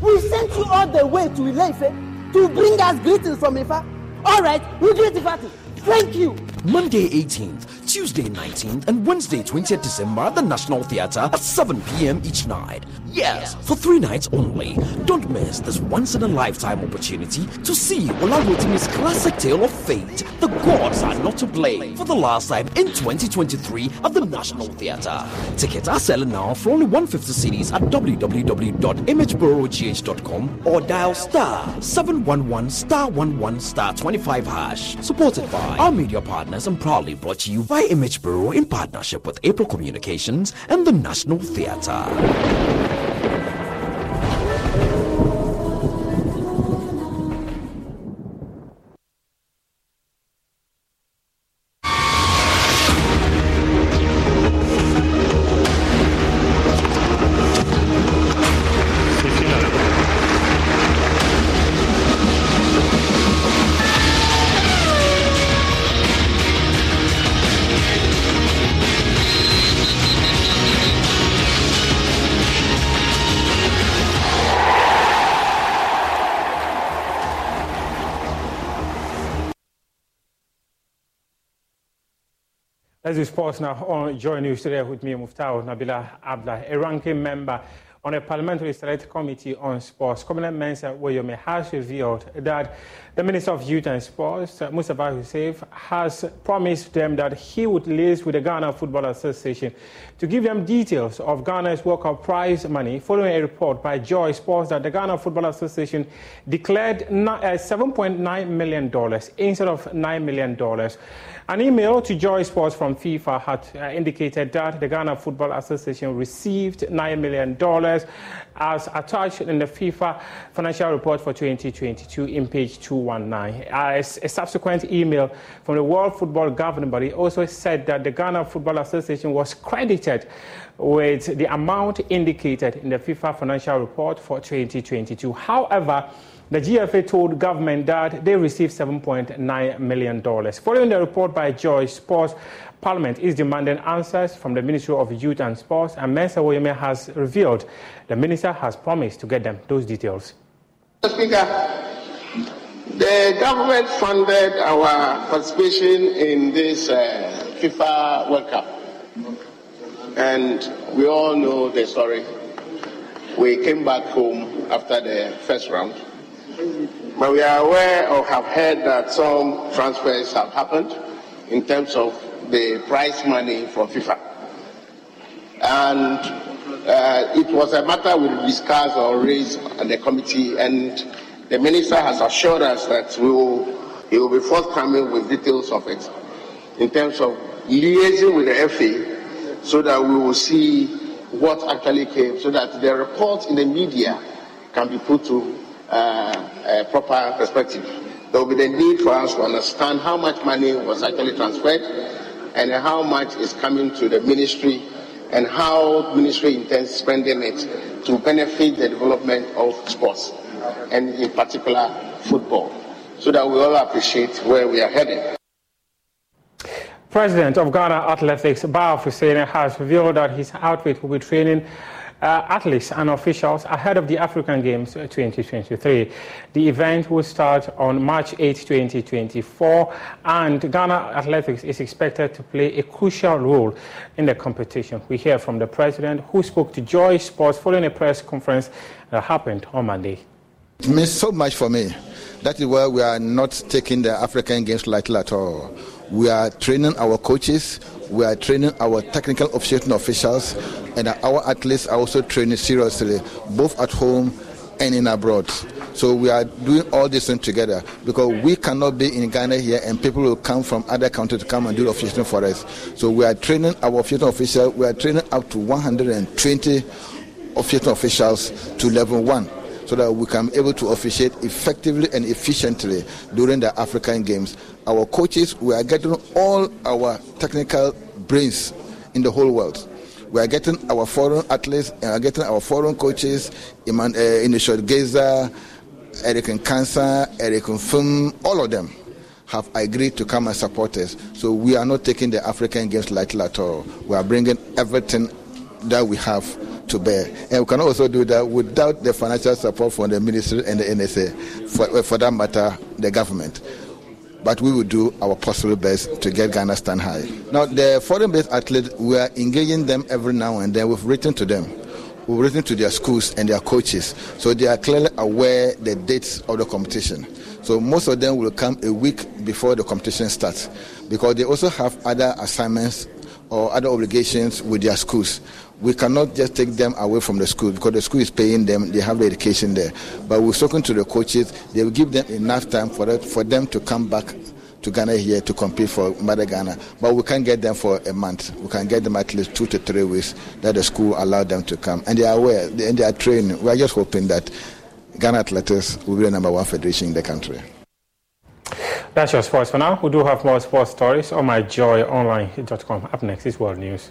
We sent you all the way to Ile-Ife to bring us greetings from Ifa. All right, we greet Ifati. Thank you. Monday 18th, Tuesday 19th, and Wednesday 20th December at the National Theatre at 7 p.m. each night. Yes, for three nights only. Don't miss this once in a lifetime opportunity to see Ola Rotimi's classic tale of fate. The gods are not to blame for the last time in 2023 at the National Theatre. Tickets are selling now for only 150 cities at www.imagebureaugh.com or dial star 711 star 11 star 25 hash. Supported by our media partners and proudly brought to you by Image Bureau in partnership with April Communications and the National Theatre. Let's sports now on Joy News today with me, Muftau Nabila Abla, a ranking member on a parliamentary select committee on sports, Commissioner Mensa Woyome has revealed that the Minister of Youth and Sports, Mustapha Ussif, has promised them that he would liaise with the Ghana Football Association to give them details of Ghana's World Cup prize money following a report by Joy Sports that the Ghana Football Association declared uh, $7.9 million instead of $9 million. An email to Joy Sports from FIFA had uh, indicated that the Ghana Football Association received $9 million as attached in the FIFA financial report for 2022 in page 219. As a subsequent email from the World Football Governing Body also said that the Ghana Football Association was credited with the amount indicated in the FIFA financial report for 2022. However, the GFA told government that they received $7.9 million. Following the report by Joy Sports, Parliament is demanding answers from the Ministry of Youth and Sports, and Mensa Woyome has revealed the minister has promised to get them those details. Speaker, the government funded our participation in this uh, FIFA World Cup. And we all know the story. We came back home after the first round but we are aware or have heard that some transfers have happened in terms of the prize money for FIFA. And uh, it was a matter we discussed or raised at the committee, and the minister has assured us that we will, he will be forthcoming with details of it in terms of liaising with the FA so that we will see what actually came, so that the report in the media can be put to uh, proper perspective. There will be the need for us to understand how much money was actually transferred and how much is coming to the ministry and how the ministry intends spending it to benefit the development of sports and in particular football so that we all appreciate where we are heading. President of Ghana Athletics, Bawa Fuseini, has revealed that his outfit will be training uh, athletes and officials ahead of the African Games 2023. The event will start on March 8, 2024, and Ghana Athletics is expected to play a crucial role in the competition. We hear from the president who spoke to Joy Sports following a press conference that happened on Monday. It means so much for me. That is why we are not taking the African Games lightly at all. We are training our coaches, we are training our technical officiating officials, and our athletes are also training seriously, both at home and in abroad. So we are doing all this thing together because we cannot be in Ghana here and people will come from other countries to come and do officiating for us. So we are training our officiating officials, we are training up to 120 officiating officials to level one so that we can be able to officiate effectively and efficiently during the African Games. Our coaches, we are getting all our technical brains in the whole world. We are getting our foreign athletes and are getting our foreign coaches, Iman, uh, Inishod Geza, Eric Kansa, Eric Fum, all of them have agreed to come and support us. So we are not taking the African Games lightly at all. We are bringing everything that we have to bear. And we can also do that without the financial support from the ministry and the NSA, for, uh, for that matter, the government. But we will do our possible best to get Ghana stand high. Now, the foreign based athletes, we are engaging them every now and then. We've written to them. We've written to their schools and their coaches. So they are clearly aware the dates of the competition. So most of them will come a week before the competition starts because they also have other assignments or other obligations with their schools we cannot just take them away from the school because the school is paying them, they have the education there. But we've spoken to the coaches, they will give them enough time for, that, for them to come back to Ghana here to compete for Mother Ghana. But we can't get them for a month. We can get them at least two to three weeks that the school allowed them to come. And they are aware and they are trained. We are just hoping that Ghana Athletics will be the number one federation in the country. That's your sports for now. We do have more sports stories on myjoyonline.com. Up next is World News.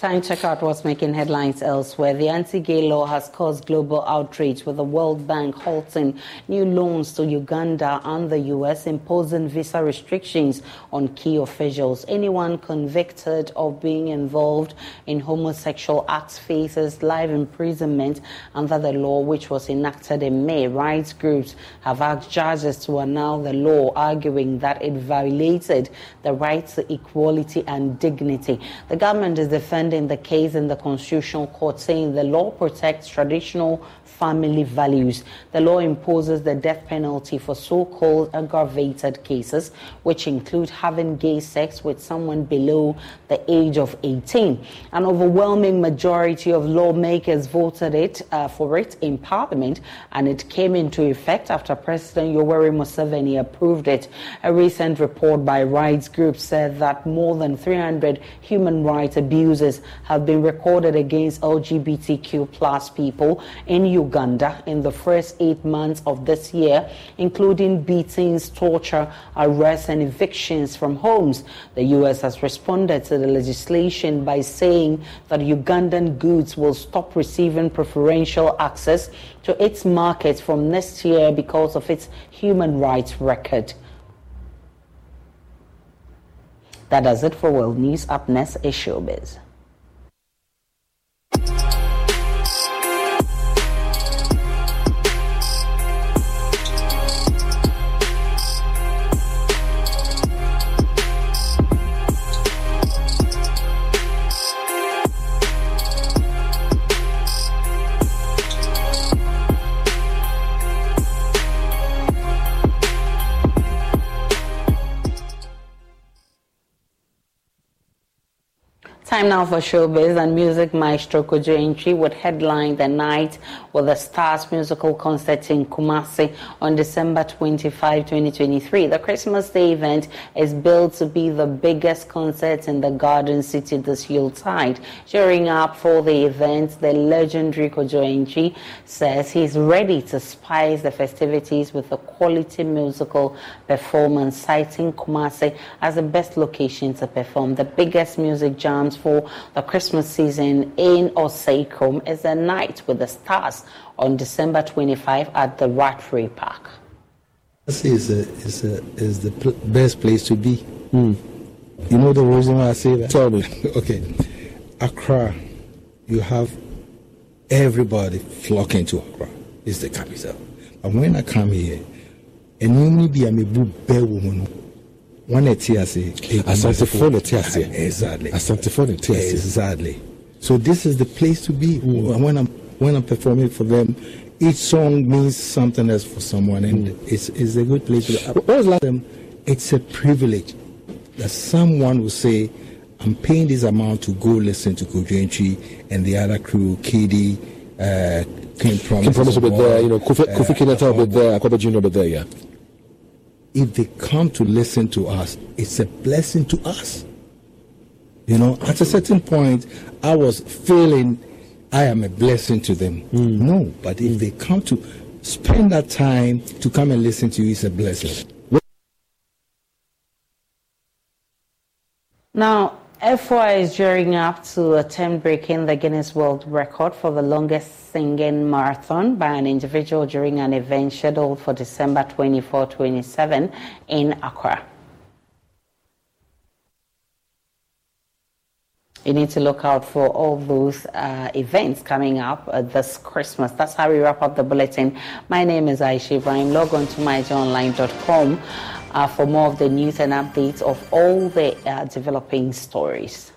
Time check out what's making headlines elsewhere. The anti-gay law has caused global outrage with the World Bank halting new loans to Uganda and the US, imposing visa restrictions on key officials. Anyone convicted of being involved in homosexual acts faces life imprisonment under the law, which was enacted in May. Rights groups have asked judges to annul the law, arguing that it violated the right to equality and dignity. The government is defending in the case in the Constitutional Court, saying the law protects traditional family values. The law imposes the death penalty for so called aggravated cases, which include having gay sex with someone below the age of 18. An overwhelming majority of lawmakers voted it uh, for it in Parliament, and it came into effect after President Yoweri Museveni approved it. A recent report by rights groups said that more than 300 human rights abuses have been recorded against LGBTQ plus people in Uganda in the first eight months of this year, including beatings, torture, arrests, and evictions from homes. The U.S. has responded to the legislation by saying that Ugandan goods will stop receiving preferential access to its markets from next year because of its human rights record. That does it for World News. Up next is Showbiz. Thank you Time now for showbiz and music maestro Kojo Antwi would headline the night with the Stars musical concert in Kumasi on December 25, 2023. The Christmas Day event is billed to be the biggest concert in the Garden City this Yuletide. Showing up for the event, the legendary Kojo Antwi says he's ready to spice the festivities with a quality musical performance, citing Kumasi as the best location to perform. The biggest music jams for the Christmas season in Oseikrom is a night with the stars on December 25 at the Rattray Park. This is, a, is, a, is the pl- best place to be. Mm. You know the reason why I say that? Tell me. (laughs) okay. Accra, you have everybody flocking to Accra. It's the capital. And when I come here, and you be a woman wọn na ti ase. asantefo na ti ase. exactly. asantefo na ti ase. exactly. so this is the place to be mm. when i'm when i'm performing for them. Each song means something else for someone, and mm. it's, it's a good place to. Was last time? It's a privilege that someone will say, "I'm paying this amount to go listen to Kojo Antwi and the other crew, KiDi, uh, King Promise, King Promise will be there. You know, Kofi, uh, Kofi Kinata will be there. Akwaboah Junior will be there. Yeah if they come to listen to us, it's a blessing to us. You know, at a certain point, I was feeling I am a blessing to them. Mm. No, but if they come to spend that time to come and listen to you, it's a blessing. Now, Afua is gearing up to attempt breaking the Guinness World Record for the longest singing marathon by an individual during an event scheduled for December 24 27 in Accra. You need to look out for all those uh, events coming up uh, this Christmas. That's how we wrap up the bulletin. My name is Aisha Ibrahim. Log on to myjoyonline.com uh, for more of the news and updates of all the uh, developing stories.